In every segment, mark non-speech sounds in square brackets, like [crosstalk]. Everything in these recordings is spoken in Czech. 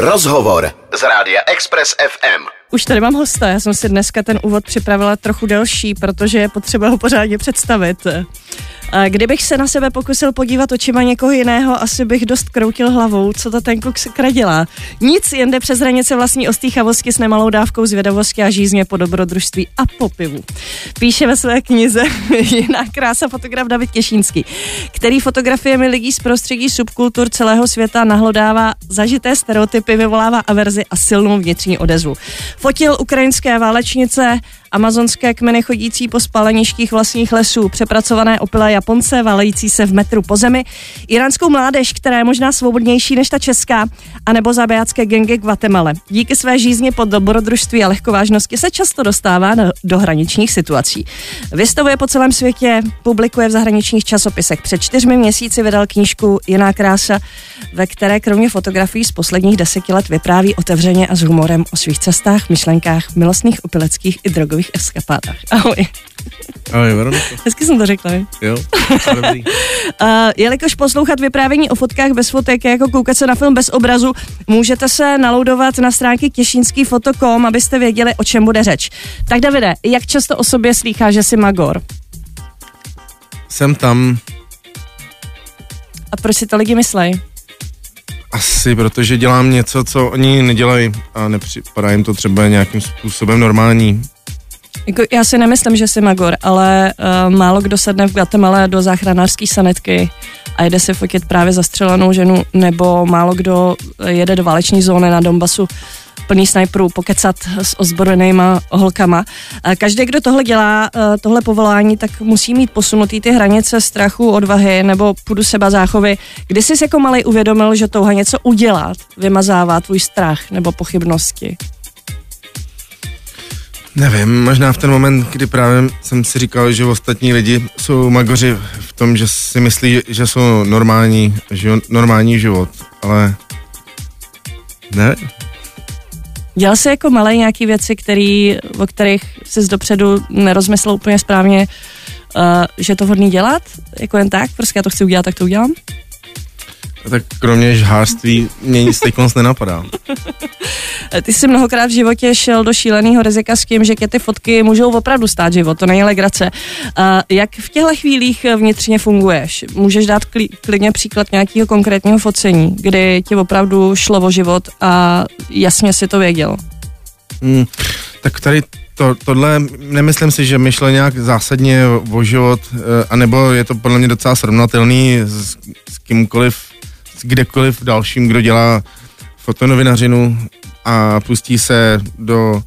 Rozhovor z rádia Express FM. Už tady mám hosta, já jsem si dneska ten úvod připravila trochu delší, protože je potřeba ho pořádně představit. Kdybych se na sebe pokusil podívat očima někoho jiného, asi bych dost kroutil hlavou, co to ten kluk sakra. Nic, jen jde přes hranice vlastní ostýchavosti s nemalou dávkou zvědavosti a žízně po dobrodružství a po pivu. Píše ve své knize [laughs] jiná krása fotograf David Těšínský, který fotografiemi lidí z prostředí subkultur celého světa nahlodává zažité stereotypy, vyvolává averzi a silnou vnitřní odezvu. Fotil ukrajinské válečnice, amazonské kmeny chodící po spaleništích vlastních lesů, přepracované opilé Japonce valející se v metru po zemi, iránskou mládež, která je možná svobodnější než ta česká, anebo zabijácké gengy Guatemala. Díky své žízně pod dobrodružství a lehkovážnosti se často dostává do hraničních situací. Vystavuje po celém světě, publikuje v zahraničních časopisech. Před čtyřmi měsíci vydal knížku Jiná krása, ve které kromě fotografií z posledních deseti let vypráví otevřeně a s humorem o svých cestách, myšlenkách, milostných, opileckých i drogových eskapádách. Ahoj. Ahoj, Veronika. Hezky jsem to řekla, ne? Jo, dobrý. [laughs] uh, jelikož poslouchat vyprávění o fotkách bez fotek je jako koukat se na film bez obrazu, můžete se naloudovat na stránky těšínský fotokom, abyste věděli, o čem bude řeč. Tak Davide, jak často o sobě slýchá, že jsi magor? Jsem tam. A proč si to lidi myslej? Asi protože dělám něco, co oni nedělají a nepřipadá jim to třeba nějakým způsobem normální. Jako, já si nemyslím, že jsi magor, ale uh, málo kdo sedne v Guatemala do záchranářské sanitky a jede si fotit právě zastřelenou ženu, nebo málo kdo jede do váleční zóny na Donbasu plný snajperů pokecat s ozbrojenýma holkama. Každý, kdo tohle dělá, eh, tohle povolání, tak musí mít posunutý ty hranice strachu, odvahy nebo půdu seba záchovy. Kdy jsi jako malý uvědomil, že touha něco udělat vymazává tvůj strach nebo pochybnosti? Nevím, možná v ten moment, kdy právě jsem si říkal, že ostatní lidi jsou magoři v tom, že si myslí, že jsou normální, že normální život, ale ne. Dělal jsi jako malý nějaký věci, který, o kterých jsi dopředu nerozmyslel úplně správně, uh, že je to hodný dělat? Jako jen tak? Prostě já to chci udělat, tak to udělám? Tak kromě žhářství mě nic teď moc nenapadá. [laughs] Ty jsi mnohokrát v životě šel do šíleného rizika s tím, že tě ty fotky můžou opravdu stát život, to není legrace. Jak v těchto chvílích vnitřně funguješ? Můžeš dát klidně příklad nějakého konkrétního focení, kdy ti opravdu šlo o život a jasně si to věděl? Hmm, tak tady to, tohle nemyslím si, že mi šlo nějak zásadně o život, eh, anebo je to podle mě docela srovnatelný s, s kýmkoliv kdekoliv dalším, kdo dělá fotonovinařinu a pustí se do,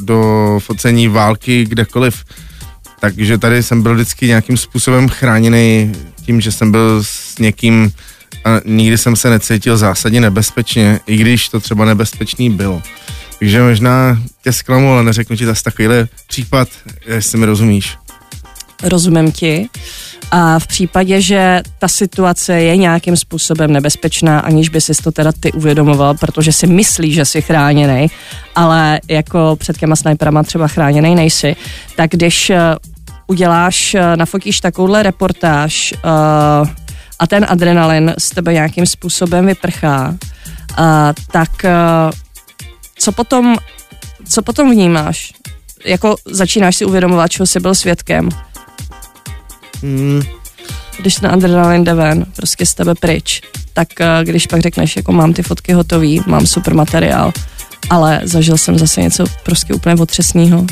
do focení války kdekoliv. Takže tady jsem byl vždycky nějakým způsobem chráněný tím, že jsem byl s někým a nikdy jsem se necítil zásadně nebezpečně, i když to třeba nebezpečný bylo. Takže možná tě zklamu, ale neřeknu ti zase takovýhle případ, jestli mi rozumíš. Rozumím ti. A v případě, že ta situace je nějakým způsobem nebezpečná, aniž by si to teda ty uvědomoval, protože si myslí, že jsi chráněný, ale jako před těma sniperama třeba chráněný nejsi, tak když uh, uděláš, uh, nafotíš takovouhle reportáž uh, a ten adrenalin z tebe nějakým způsobem vyprchá, tak co potom, co potom vnímáš? Jako začínáš si uvědomovat, čeho jsi byl svědkem? Hmm. Když ten adrenalin jde ven, prostě z tebe pryč, tak uh, když pak řekneš, jako mám ty fotky hotový, mám super materiál, ale zažil jsem zase něco prostě úplně otřesného.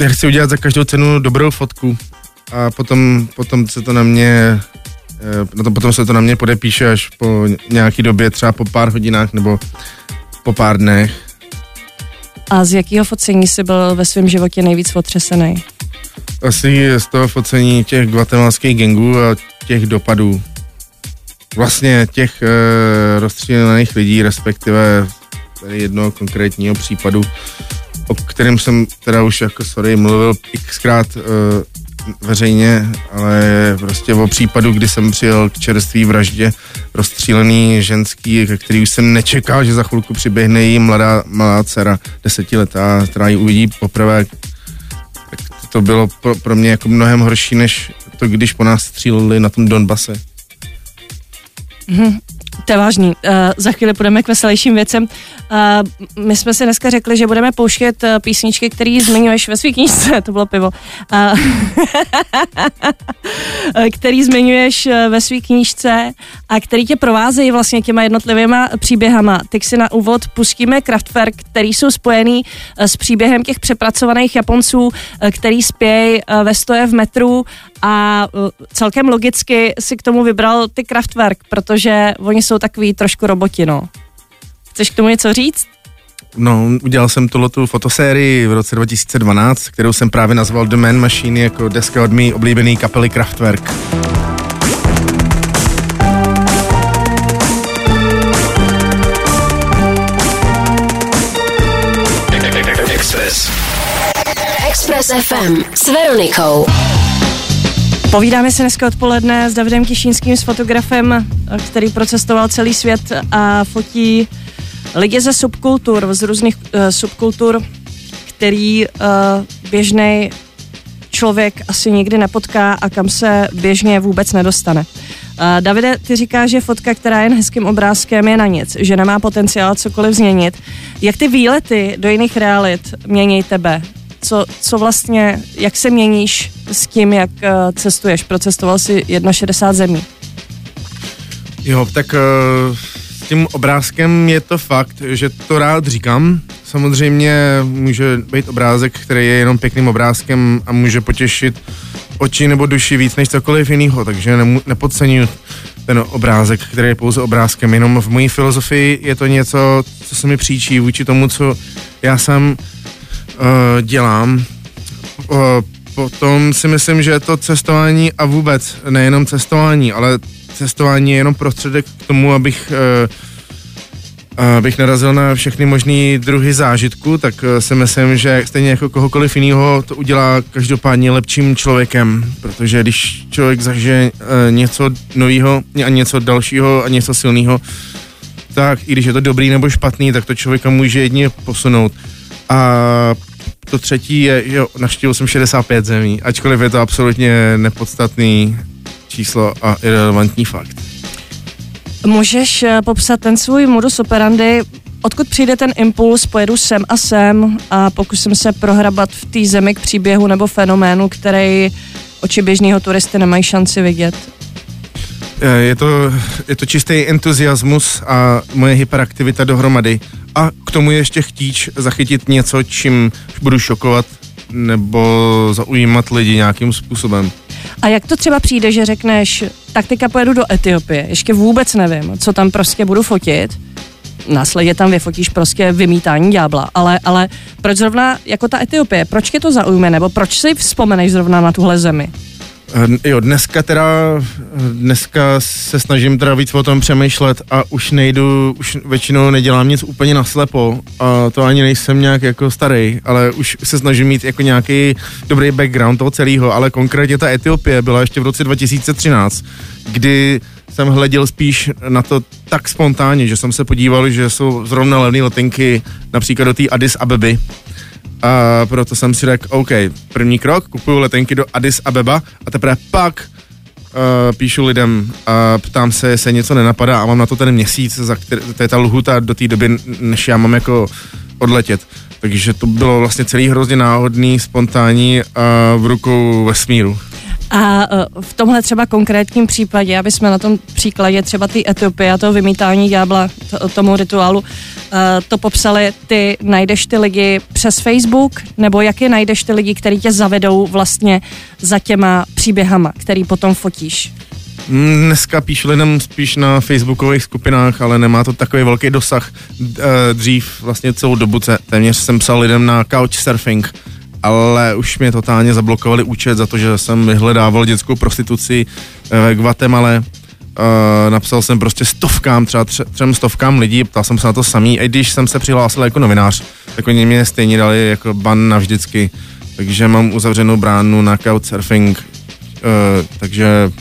Já chci udělat za každou cenu dobrou fotku a potom, potom se to na mě no to potom se to na mě podepíše až po nějaký době, třeba po pár hodinách nebo po pár dnech. A z jakého focení jsi byl ve svém životě nejvíc otřesený? Asi z toho focení těch guatemalských gangů a těch dopadů. Vlastně těch e, rozstřílených lidí, respektive tady jednoho konkrétního případu, o kterém jsem teda už jako sorry mluvil xkrát e, veřejně, ale prostě o případu, kdy jsem přijel k čerství vraždě rozstřílený ženský, který už jsem nečekal, že za chvilku přiběhne jí mladá, malá dcera, desetiletá, která ji uvidí poprvé. Tak to bylo pro, pro mě jako mnohem horší, než to, když po nás stříleli na tom Donbase. Hmm. To je vážný. Uh, za chvíli půjdeme k veselějším věcem. Uh, my jsme si dneska řekli, že budeme pouštět uh, písničky, které zmiňuješ ve své knížce, [laughs] to bylo pivo, uh, [laughs] který zmiňuješ ve své knížce a který tě provázejí vlastně těma jednotlivýma příběhama. Teď si na úvod pustíme Kraftwerk, který jsou spojený s příběhem těch přepracovaných Japonců, který spějí ve stoje v metru a celkem logicky si k tomu vybral ty Kraftwerk, protože oni jsou takový trošku roboti, no. Chceš k tomu něco říct? No, udělal jsem tuhle fotosérii v roce 2012, kterou jsem právě nazval The Man Machine jako deska od mý oblíbený kapely Kraftwerk. FM s Veronikou. Povídáme se dneska odpoledne s Davidem Kišínským, s fotografem, který procestoval celý svět a fotí lidi ze subkultur, z různých uh, subkultur, který uh, běžný člověk asi nikdy nepotká a kam se běžně vůbec nedostane. Uh, Davide, ty říkáš, že fotka, která je jen hezkým obrázkem, je na nic, že nemá potenciál cokoliv změnit. Jak ty výlety do jiných realit mění tebe? Co, co vlastně, jak se měníš s tím, jak uh, cestuješ? Procestoval jsi 61 zemí. Jo, tak uh, s tím obrázkem je to fakt, že to rád říkám. Samozřejmě může být obrázek, který je jenom pěkným obrázkem a může potěšit oči nebo duši víc než cokoliv jiného, takže ne, nepodceňuji ten obrázek, který je pouze obrázkem. Jenom v mojí filozofii je to něco, co se mi příčí vůči tomu, co já jsem uh, dělám. Uh, potom si myslím, že to cestování a vůbec nejenom cestování, ale cestování je jenom prostředek k tomu, abych uh, abych narazil na všechny možné druhy zážitku, tak si myslím, že stejně jako kohokoliv jiného to udělá každopádně lepším člověkem, protože když člověk zažije něco nového a něco dalšího a něco silného, tak i když je to dobrý nebo špatný, tak to člověka může jedně posunout. A to třetí je, že navštívil jsem 65 zemí, ačkoliv je to absolutně nepodstatný číslo a irrelevantní fakt. Můžeš eh, popsat ten svůj modus operandi, odkud přijde ten impuls, pojedu sem a sem a pokusím se prohrabat v té zemi k příběhu nebo fenoménu, který oči běžného turisty nemají šanci vidět? Eh, je to, je to čistý entuziasmus a moje hyperaktivita dohromady. A k tomu ještě chtíč zachytit něco, čím budu šokovat nebo zaujímat lidi nějakým způsobem. A jak to třeba přijde, že řekneš, tak teďka pojedu do Etiopie, ještě vůbec nevím, co tam prostě budu fotit, následně tam vyfotíš prostě vymítání ďábla, ale, ale proč zrovna jako ta Etiopie, proč tě to zaujme, nebo proč si vzpomeneš zrovna na tuhle zemi? Eh, jo, dneska teda, dneska se snažím teda víc o tom přemýšlet a už nejdu, už většinou nedělám nic úplně naslepo a to ani nejsem nějak jako starý, ale už se snažím mít jako nějaký dobrý background toho celého, ale konkrétně ta Etiopie byla ještě v roce 2013, kdy jsem hleděl spíš na to tak spontánně, že jsem se podíval, že jsou zrovna levné letenky například do té Addis Abeby a proto jsem si řekl, OK, první krok, kupuju letenky do Addis Abeba a teprve pak uh, píšu lidem a ptám se, jestli něco nenapadá a mám na to ten měsíc, za který, to je ta lhuta do té doby, než já mám jako odletět. Takže to bylo vlastně celý hrozně náhodný, spontánní a v rukou vesmíru. A e, v tomhle třeba konkrétním případě, aby jsme na tom příkladě třeba ty Etiopie a toho vymítání ďábla, to, tomu rituálu, e, to popsali, ty najdeš ty lidi přes Facebook, nebo jak je najdeš ty lidi, kteří tě zavedou vlastně za těma příběhama, který potom fotíš? Mm, dneska píšu lidem spíš na facebookových skupinách, ale nemá to takový velký dosah. E, dřív vlastně celou dobu téměř jsem psal lidem na couchsurfing, ale už mě totálně zablokovali účet za to, že jsem vyhledával dětskou prostituci v Guatemala. Uh, napsal jsem prostě stovkám, třeba tře- třem stovkám lidí, ptal jsem se na to samý, i když jsem se přihlásil jako novinář, tak oni mě stejně dali jako ban navždycky, takže mám uzavřenou bránu na couchsurfing, uh, takže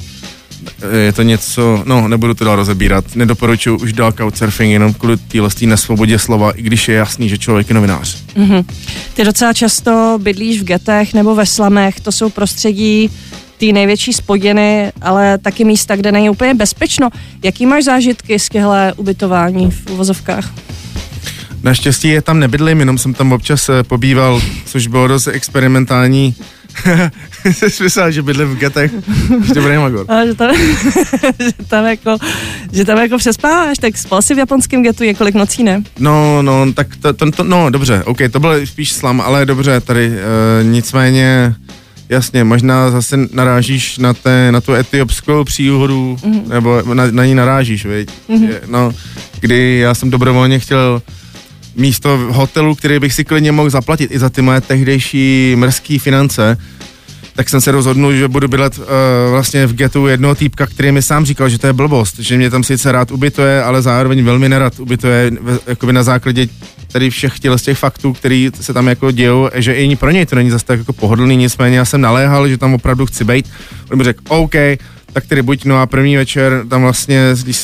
je to něco, no nebudu to dál rozebírat, nedoporučuji už dál couchsurfing jenom kvůli téhle nesvobodě slova, i když je jasný, že člověk je novinář. Mm-hmm. Ty docela často bydlíš v getech nebo ve slamech, to jsou prostředí, ty největší spodiny, ale taky místa, kde není úplně bezpečno. Jaký máš zážitky z těchto ubytování v uvozovkách? Naštěstí je tam nebydlím, jenom jsem tam občas eh, pobýval, což bylo dost experimentální. [laughs] Jsi myslel, že bydlím v getech? Dobrý magor. A že tam, [laughs] že tam jako, že tam jako přespáváš, tak spal si v japonském getu několik nocí, ne? No, no, tak to, to, to no, dobře, ok, to byl spíš slam, ale dobře, tady uh, nicméně, jasně, možná zase narážíš na, té, na tu etiopskou příhodu, mm-hmm. nebo na, na ní narážíš, viď? Mm-hmm. No, kdy já jsem dobrovolně chtěl místo hotelu, který bych si klidně mohl zaplatit i za ty moje tehdejší mrzký finance, tak jsem se rozhodnul, že budu bydlet uh, vlastně v getu jednoho týpka, který mi sám říkal, že to je blbost, že mě tam sice rád ubytuje, ale zároveň velmi nerad ubytuje jakoby na základě tady všech těle z těch faktů, který se tam jako dějou, že i pro něj to není zase tak jako pohodlný, nicméně já jsem naléhal, že tam opravdu chci být. On mi řekl, OK, tak tedy buď, no a první večer tam vlastně,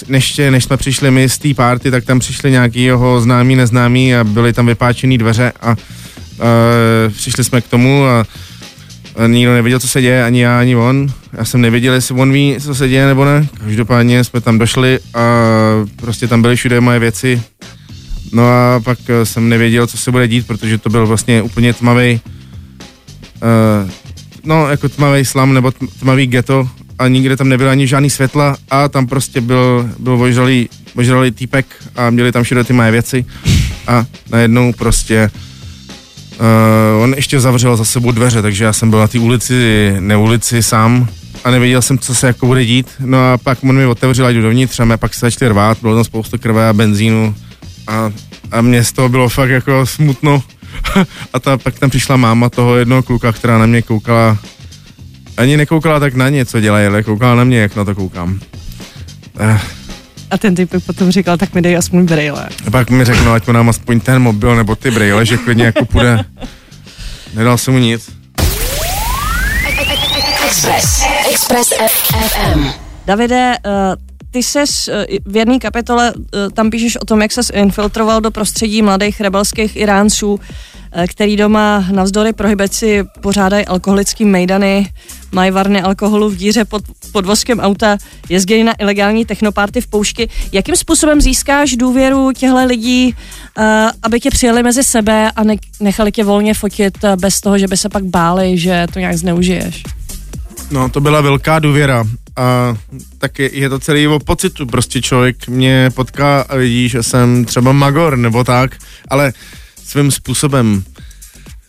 než, než jsme přišli my z té party, tak tam přišli nějaký jeho známý, neznámý a byly tam vypáčený dveře a, a přišli jsme k tomu a, a nikdo nevěděl, co se děje, ani já, ani on. Já jsem nevěděl, jestli on ví, co se děje nebo ne. Každopádně jsme tam došli a prostě tam byly všude moje věci. No a pak jsem nevěděl, co se bude dít, protože to byl vlastně úplně tmavý, uh, no jako tmavý slam nebo tmavý ghetto a nikde tam nebylo ani žádný světla a tam prostě byl, byl ožralý, ožralý týpek a měli tam všude ty moje věci a najednou prostě uh, on ještě zavřel za sebou dveře, takže já jsem byl na té ulici, ne ulici sám a nevěděl jsem, co se jako bude dít. No a pak on mi otevřel, ať dovnitř a pak se začali rvát, bylo tam spoustu krve a benzínu a, a mě z toho bylo fakt jako smutno. [laughs] a ta, pak tam přišla máma toho jednoho kluka, která na mě koukala ani nekoukala tak na ně, co dělají, ale koukala na mě, jak na to koukám. Eh. A ten typ potom říkal, tak mi dej aspoň brýle. A pak mi řekl, no, ať mu nám aspoň ten mobil nebo ty brýle, že klidně jako půjde. Nedal jsem mu nic. Express. Express FM. Davide, uh, ty ses uh, v jedné kapitole, uh, tam píšeš o tom, jak ses infiltroval do prostředí mladých rebelských Iránců, Eh, který doma navzdory prohibici pořádají alkoholický mejdany, mají varny alkoholu v díře pod podvozkem auta, jezdí na ilegální technoparty v poušti. Jakým způsobem získáš důvěru těchto lidí, aby tě přijeli mezi sebe a ne- nechali tě volně fotit bez toho, že by se pak báli, že to nějak zneužiješ? No, to byla velká důvěra a tak je, to celý o pocitu, prostě člověk mě potká a vidí, že jsem třeba magor nebo tak, ale svým způsobem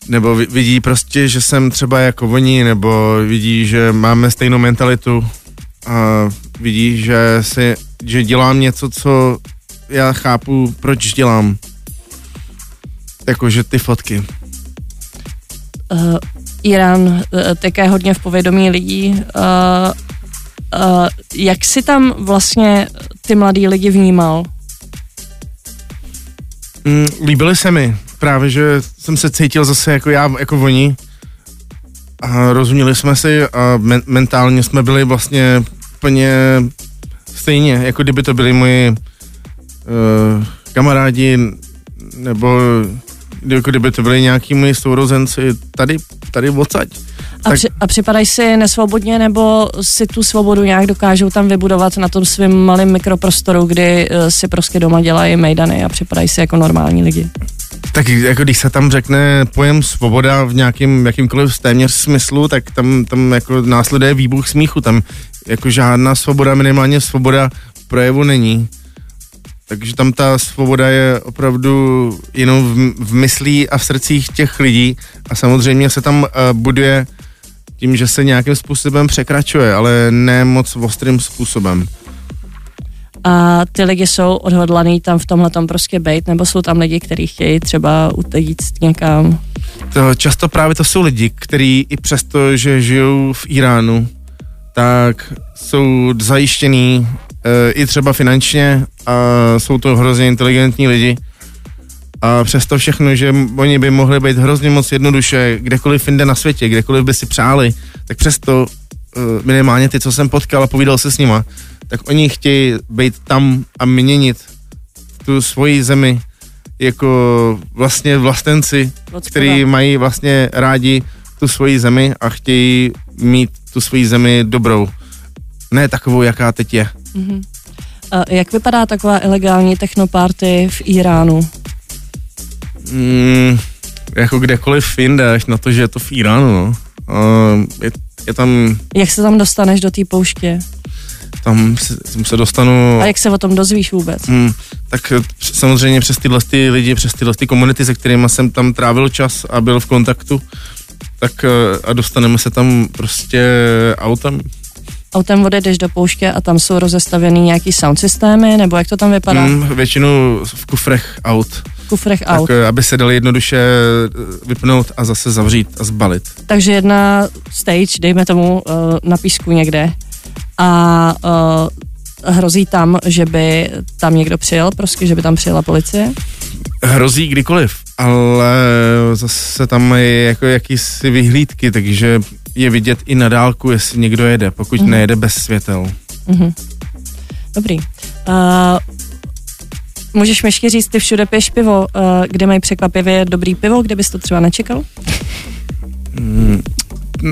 nebo vidí prostě, že jsem třeba jako oni, nebo vidí, že máme stejnou mentalitu a vidí, že, si, že dělám něco, co já chápu, proč dělám. Jakože ty fotky. Uh, Irán uh, také hodně v povědomí lidí. Uh, uh, jak si tam vlastně ty mladý lidi vnímal? Mm, líbily se mi. Právě, že jsem se cítil zase jako já, jako oni. A rozuměli jsme si a men- mentálně jsme byli vlastně úplně stejně, jako kdyby to byli moji uh, kamarádi nebo jako kdyby to byli nějaký moji sourozenci. Tady, tady odsaď. A, tak... při, a připadají si nesvobodně, nebo si tu svobodu nějak dokážou tam vybudovat na tom svém malém mikroprostoru, kdy uh, si prostě doma dělají mejdany a připadají si jako normální lidi? Tak jako když se tam řekne pojem svoboda v nějakým jakýmkoliv téměř smyslu, tak tam, tam jako následuje výbuch smíchu, tam jako žádná svoboda, minimálně svoboda projevu není. Takže tam ta svoboda je opravdu jenom v, v myslí a v srdcích těch lidí a samozřejmě se tam uh, buduje tím, že se nějakým způsobem překračuje, ale ne moc ostrým způsobem a ty lidi jsou odhodlaný tam v tomhle tom prostě být, nebo jsou tam lidi, kteří chtějí třeba utíct někam? To, často právě to jsou lidi, kteří i přesto, že žijou v Iránu, tak jsou zajištěný i třeba finančně a jsou to hrozně inteligentní lidi. A přesto všechno, že oni by mohli být hrozně moc jednoduše kdekoliv jinde na světě, kdekoliv by si přáli, tak přesto e, minimálně ty, co jsem potkal a povídal se s nima, tak oni chtějí být tam a měnit tu svoji zemi jako vlastně vlastenci, který mají vlastně rádi tu svoji zemi a chtějí mít tu svoji zemi dobrou. Ne takovou, jaká teď je. A jak vypadá taková ilegální technoparty v Iránu? Mm, jako kdekoliv jinde, až na to, že je to v Iránu, no. Uh, je, je tam, Jak se tam dostaneš do té pouště? tam se, tam se dostanu... A jak se o tom dozvíš vůbec? Hmm, tak eh, samozřejmě přes tyhle ty lidi, přes tyhle ty komunity, se kterými jsem tam trávil čas a byl v kontaktu, tak eh, a dostaneme se tam prostě autem. Autem odjedeš do pouště a tam jsou rozestavěný nějaký sound systémy, nebo jak to tam vypadá? Hmm, většinou v kufrech aut, V kufrech aut. tak eh, aby se dali jednoduše eh, vypnout a zase zavřít a zbalit. Takže jedna stage, dejme tomu, eh, na písku někde a hrozí tam, že by tam někdo přijel, prostě, že by tam přijela policie. Hrozí kdykoliv, ale zase tam je jako jakýsi vyhlídky, takže je vidět i na dálku, jestli někdo jede, pokud Mhm. nejede bez světel. Dobrý. Uh, můžeš mi ještě říct, ty všude piješ pivo, uh, kde mají překvapivě dobrý pivo, kde bys to třeba nečekal?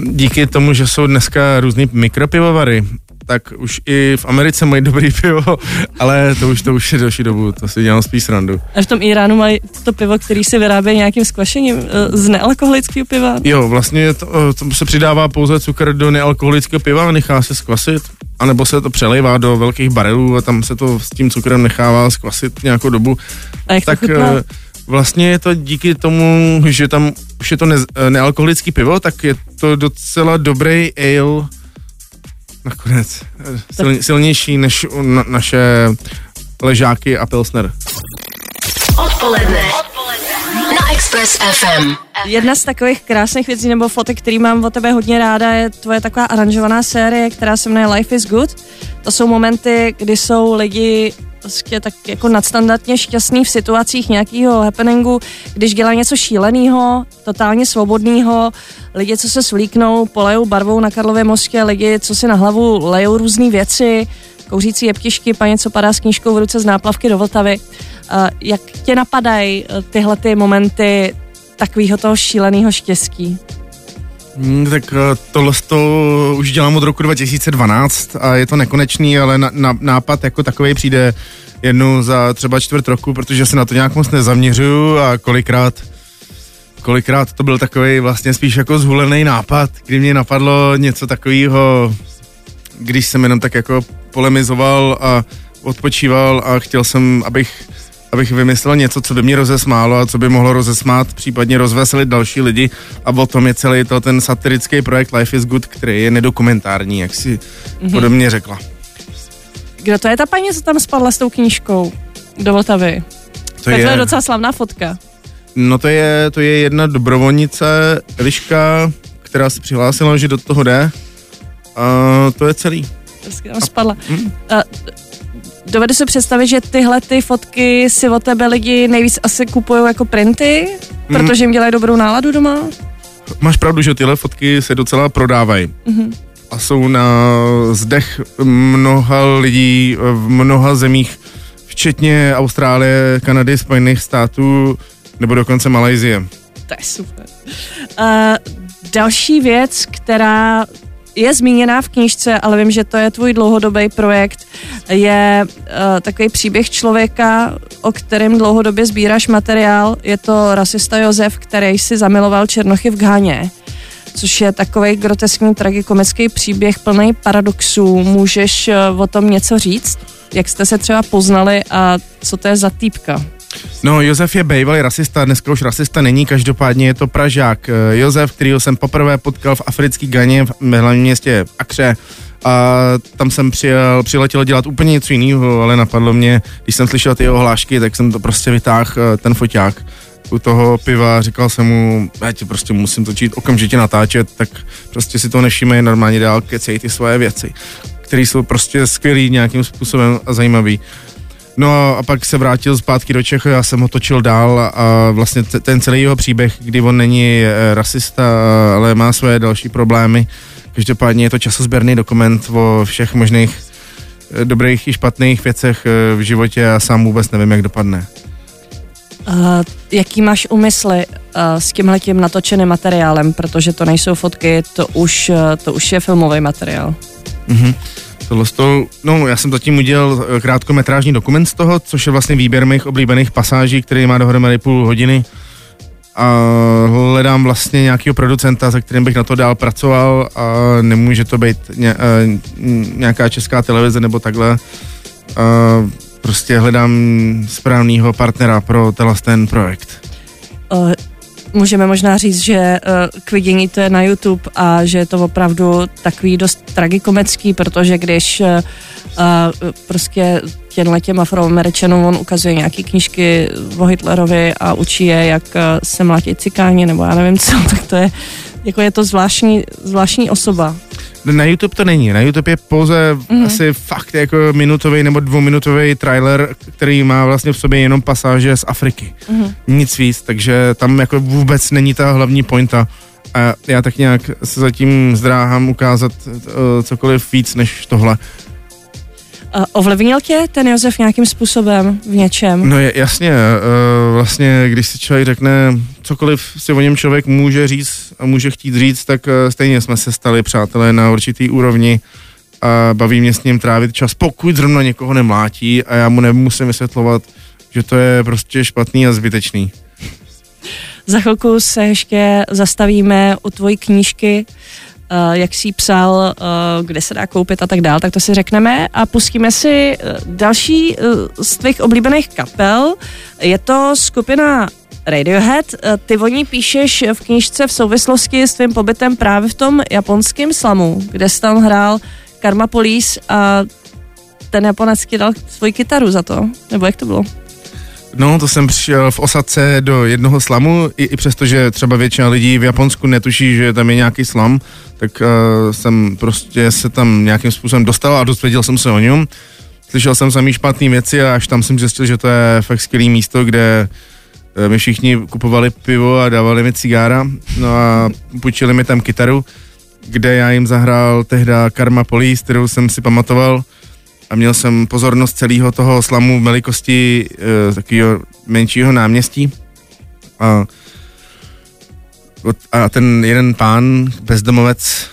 Díky tomu, že jsou dneska různý mikropivovary, tak už i v Americe mají dobrý pivo, [laughs] ale to už to už je další dobu, to si dělám spíš srandu. A v tom Iránu mají to pivo, který se vyrábí nějakým skvašením uh, z nealkoholického piva. Jo, vlastně to, eh, to se přidává pouze cukr do nealkoholického piva a nechá se skvasit, anebo se to přelejvá do velkých barelů a tam se to s tím cukrem nechává skvasit nějakou dobu. A jak tak to chutná? Vlastně je to díky tomu, že tam už je to ne, eh, nealkoholický pivo, tak je to docela dobrý ale nakonec. eh, Sil, silnější než na, naše ležáky a pilsner. Odpoledne. Express FM. Jedna z takových krásných věcí nebo fotek, který mám o tebe hodně ráda, je tvoje taková aranžovaná série, která se jmenuje Life is Good. To jsou momenty, kdy jsou lidi prostě tak jako nadstandardně šťastný v situacích nějakého happeningu, když dělají něco šíleného, totálně svobodného, lidi, co se svlíknou, polejou barvou na Karlově mostě, lidi, co si na hlavu lejou různé věci, kouřící jeptišky, paní, co padá s knížkou v ruce z náplavky do Vltavy. Uh, jak tě napadají uh, tyhle ty momenty takového toho šíleného štěstí? Hmm, tak eh, tohle to už dělám od roku 2012 a je to nekonečný, ale na, na, nápad jako takový přijde jednou za třeba čtvrt roku, protože se na to nějak moc nezaměřuju a kolikrát kolikrát to byl takový vlastně spíš jako zhulený nápad, kdy mě napadlo něco takového, když jsem jenom tak jako polemizoval a odpočíval a chtěl jsem, abych abych vymyslel něco, co by mě rozesmálo a co by mohlo rozesmát, případně rozveselit další lidi a o tom je celý to ten satirický projekt Life is Good, který je nedokumentární, jak si mm-hmm. podobně řekla. Kdo to je ta paní, co tam spadla s tou knížkou do Vltavy? To tak to je docela slavná fotka. No to je, to je jedna dobrovolnice, Eliška, která se přihlásila, že do toho jde. A to je celý. Prostě tam spadla. A, dovedu si představit, že tyhle ty fotky si o tebe lidi nejvíc asi kupují jako printy, protože jim dělají dobrou náladu doma. Máš pravdu, že tyhle fotky se docela prodávají. Mm-hmm. A jsou na zdech mnoha lidí v mnoha zemích, včetně Austrálie, Kanady, Spojených států nebo dokonce Malajzie. To je super. Uh, další věc, která je zmíněná v knížce, ale vím, že to je tvůj dlouhodobý projekt, je uh, takový příběh člověka, o kterém dlouhodobě sbíráš materiál. Je to rasista Josef, který si zamiloval Černochy v Ghaně což je takový groteskní tragikomický příběh plný paradoxů. Můžeš uh, o tom něco říct? Jak jste se třeba poznali a co to je za týpka? No, Josef je bývalý rasista, dneska už rasista není, každopádně je to Pražák. Eh, Josef, kterýho jsem poprvé potkal v africký Ganě, v hlavním městě Akře, a tam jsem přijel, přiletěl dělat úplně něco jiného, ale napadlo mě, když jsem slyšel ty jeho hlášky, tak jsem to prostě vytáhl eh, ten foťák u toho piva, říkal jsem mu, já tě prostě musím točit, okamžitě natáčet, tak prostě si to nevšimej, normálně dál kecej ty svoje věci, které jsou prostě skvělý nějakým způsobem a zajímavý. No a pak se vrátil zpátky do Čech, já jsem ho točil dál a vlastně ten celý jeho příběh, kdy on není e, rasista, ale má své další problémy. Každopádně je to časozběrný dokument o všech možných e, dobrých i špatných věcech e, v životě a sám vůbec nevím, jak dopadne. Uh, jaký máš úmysly s tímhletím natočeným materiálem, protože to nejsou fotky, to už, uh, to už je filmový materiál. Mhm. Tohle to, no, já jsem zatím udělal eh, krátkometrážní dokument z toho, což je vlastně výběr mých oblíbených pasáží, který má dohromady půl hodiny a hledám vlastně nějakého producenta, se kterým bych na to dál pracoval a nemůže to být ně, uh, nějaká česká televize nebo takhle. Uh, prostě hledám správného partnera pro ten projekt. Uh, můžeme možná říct, že uh, k vidění to je na YouTube a že je to opravdu takový dost tragikomecký, protože když uh, uh, prostě těmhle těm afroameričanům on ukazuje nějaké knížky o Hitlerovi a učí je, jak se mlátit cikáni, nebo já nevím co, [laughs] tak to je, jako je to zvláštní, zvláštní osoba. Na YouTube to není. Na YouTube je pouze mm-hmm. asi fakt jako minutový nebo dvouminutový trailer, který má vlastně v sobě jenom pasáže z Afriky. Mm-hmm. Nic víc, takže tam jako vůbec není ta hlavní pointa. A já tak nějak se zatím zdráhám ukázat uh, cokoliv víc než tohle. Uh, ovlivnil tě ten Josef nějakým způsobem v něčem? No je, jasně, uh, vlastně když si člověk řekne, cokoliv si o něm člověk může říct a může chtít říct, tak stejně jsme se stali přátelé na určitý úrovni a baví mě s ním trávit čas, pokud zrovna někoho nemlátí a já mu nemusím vysvětlovat, že to je prostě špatný a zbytečný. Za chvilku se ještě zastavíme u tvojí knížky uh, jak jsi psal, uh, kde se dá koupit a tak dál, tak to si řekneme a pustíme si uh, další z tvých oblíbených kapel. Je to skupina Radiohead. Ty o ní píšeš v knížce v souvislosti s tvým pobytem právě v tom japonském slamu, kde jsi tam hrál Karma Police a ten Japonec ti dal svoji kytaru za to, nebo jak to bylo? No, to jsem přišel v osadce do jednoho slamu, i, i přesto, že třeba většina lidí v Japonsku netuší, že tam je nějaký slam, tak uh, jsem prostě se tam nějakým způsobem dostal a dozvěděl jsem se o něm. Slyšel jsem samý špatné věci a až tam jsem zjistil, že to je fakt skvělé místo, kde uh, my všichni kupovali pivo a dávali mi cigára, no a půjčili mi tam kytaru, kde já jim zahrál tehda Karma Police, kterou jsem si pamatoval a měl jsem pozornost celého toho slamu v velikosti uh, takového menšího náměstí a a ten jeden pán, bezdomovec,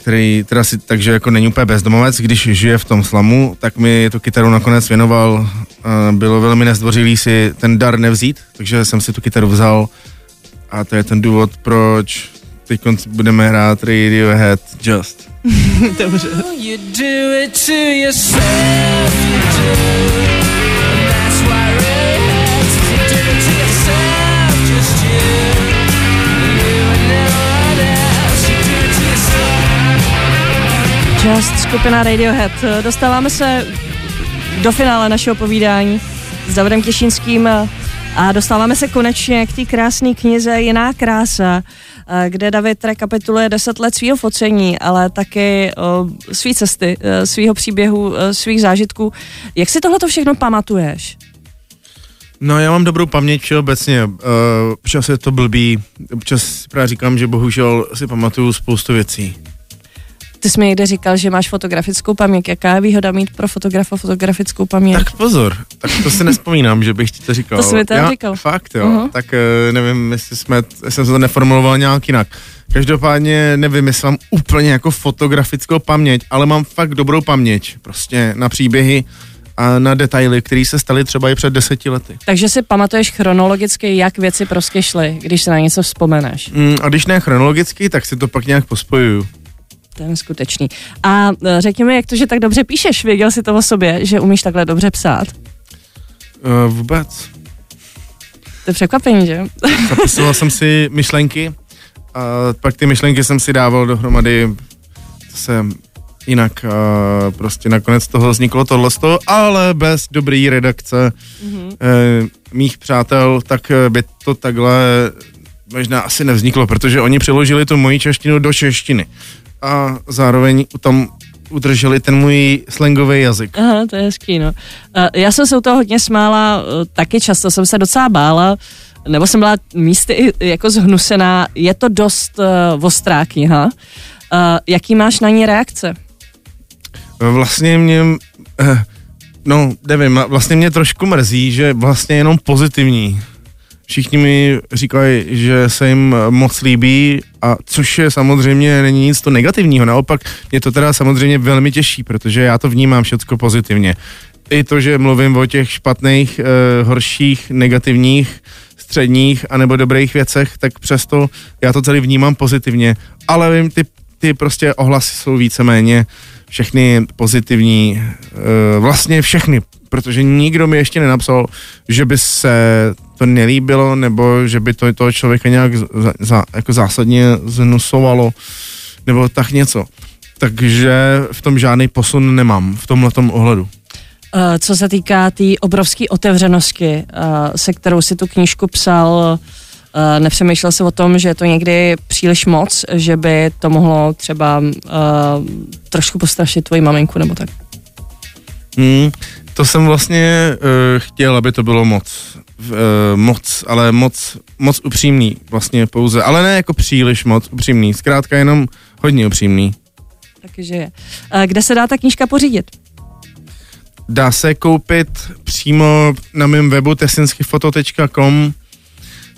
který teda si, takže jako není úplně bezdomovec, když žije v tom slamu, tak mi tu kytaru nakonec věnoval. Bylo velmi nezdvořilý si ten dar nevzít, takže jsem si tu kytaru vzal a to je ten důvod, proč teď budeme hrát Radiohead Just. [laughs] Dobře. You do it to yourself, you do. Just skupina Radiohead. Dostáváme se do finále našeho povídání s Davidem Těšínským a dostáváme se konečně k té krásné knize Jiná krása, kde David rekapituluje deset let svého focení, ale taky své cesty, svého příběhu, svých zážitků. Jak si tohle všechno pamatuješ? No já mám dobrou paměť všeobecně, uh, občas je to blbý, občas právě říkám, že bohužel si pamatuju spoustu věcí. Ty jsi mi někde říkal, že máš fotografickou paměť. Jaká je výhoda mít pro fotografa fotografickou paměť? Tak pozor, tak to si nespomínám, že bych ti to říkal. To jsi mi to říkal. Fakt jo, uh-huh. tak uh, nevím, jestli jsme, jsem to neformuloval nějak jinak. Každopádně nevím, jestli mám úplně jako fotografickou paměť, ale mám fakt dobrou paměť, prostě na příběhy a na detaily, které se staly třeba i před deseti lety. Takže si pamatuješ chronologicky, jak věci prostě šly, když se na něco vzpomeneš. Mm, a když ne chronologicky, tak si to pak nějak pospojuju. To je skutečný. A e, řekněme, jak to, že tak dobře píšeš? Věděl jsi to o sobě, že umíš takhle dobře psát? Uh, vůbec. To je překvapení, že? Zapisoval jsem si myšlenky a pak ty myšlenky jsem si dával dohromady. To se jinak uh, prostě nakonec toho vzniklo tohle, ale bez dobrý redakce mm-hmm. uh, mých přátel, tak by to takhle možná asi nevzniklo, protože oni přeložili tu moji češtinu do češtiny a zároveň tam udrželi ten můj slangový jazyk. Aha, to je hezký, no. Já jsem se u toho hodně smála, e, taky často jsem se docela bála, nebo jsem byla místy jako zhnusená. Je to dost uh, ostrá kniha. Uh, jaký máš na ní reakce? Vlastně mě, uh, no nevím, vlastně mě trošku mrzí, že vlastně jenom pozitivní. Všichni mi říkají, že se jim moc líbí, a což je samozřejmě není nic to negativního, naopak mě to teda samozřejmě velmi těší, protože já to vnímám všechno pozitivně. I to, že mluvím o těch špatných, eh, horších, negativních, středních anebo dobrých věcech, tak přesto já to celý vnímám pozitivně. Ale vím, ty, ty prostě ohlasy jsou víceméně všechny pozitivní, eh, vlastně všechny, protože nikdo mi ještě nenapsal, že by se to nelíbilo, nebo že by to toho člověka nějak za, jako zásadně znusovalo, nebo tak něco. Takže v tom žádný posun nemám, v tomhle ohledu. Eh, co se týká té tý obrovské otevřenosti, eh, se kterou si tu knížku psal, nepřemýšlel se o tom, že je to někdy příliš moc, že by to mohlo třeba trošku postrašit tvoji maminku nebo tak? Hmm, to jsem vlastně uh, chtěl, aby to bylo moc. Uh, moc, ale moc, moc upřímný vlastně pouze. Ale ne jako příliš moc upřímný, zkrátka jenom hodně upřímný. Takže je. Kde se dá ta knížka pořídit? Dá se koupit přímo na mém webu tesinskyfoto.com,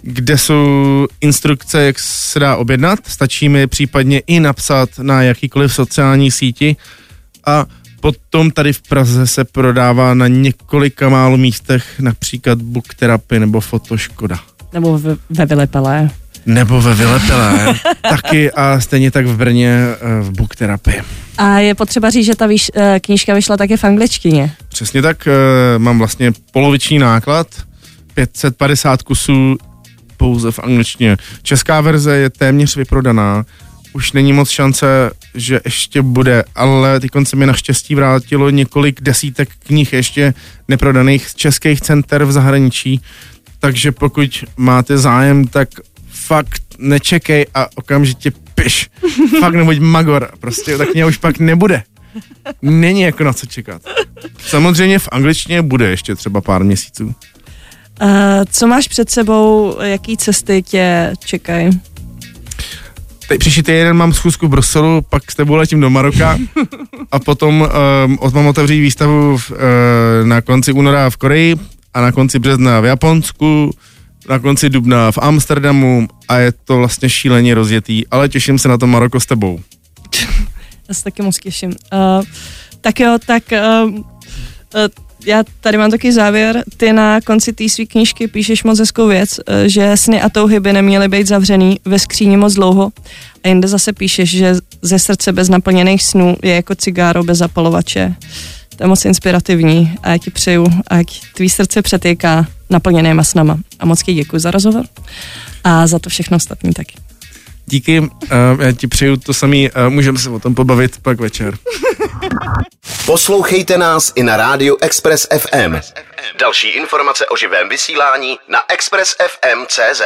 kde jsou instrukce, jak se dá objednat. Stačí mi případně i napsat na jakýkoliv sociální síti a potom tady v Praze se prodává na několika málo místech, například Book Therapy nebo Fotoškoda. Nebo ve, ve Vylepelé. Nebo ve Vylepelé. [laughs] taky a stejně tak v Brně eh, v Book Therapy. A je potřeba říct, že ta výš, eh, knížka vyšla také v angličtině. Přesně tak, eh, mám vlastně poloviční náklad, 550 kusů pouze v angličtině. Česká verze je téměř vyprodaná, už není moc šance, že ještě bude, ale ty konce mi naštěstí vrátilo několik desítek knih ještě neprodaných z českých center v zahraničí, takže pokud máte zájem, tak fakt nečekej a okamžitě piš. [laughs] fakt nebuď magor, prostě tak mě už pak nebude. Není jako na co čekat. Samozřejmě v angličtině bude ještě třeba pár měsíců. Uh, co máš před sebou, jaký cesty tě čekají? Teď příští týden mám schůzku v Bruselu, pak s tebou letím do Maroka [laughs] a potom um, mám otevřít výstavu v, uh, na konci února v Koreji a na konci března v Japonsku, na konci dubna v Amsterdamu a je to vlastně šíleně rozjetý, ale těším se na to Maroko s tebou. [laughs] Já se taky moc těším. Uh, tak jo, tak uh, uh, já tady mám taky závěr. Ty na konci té své knížky píšeš moc hezkou věc, uh, že sny a touhy by neměly být zavřený ve skříni moc dlouho. A jinde zase píšeš, že ze srdce bez naplněných snů je jako cigáro bez zapalovače. To je moc inspirativní a já ti přeju, ať tvý srdce přetéká naplněnýma snama. A moc ti děkuji za rozhovor a za to všechno ostatní taky. Díky, uh, já ti přeju to samý, uh, můžeme se o tom pobavit pak večer. Poslouchejte nás i na rádiu Express FM. Další informace o živém vysílání na expressfm.cz.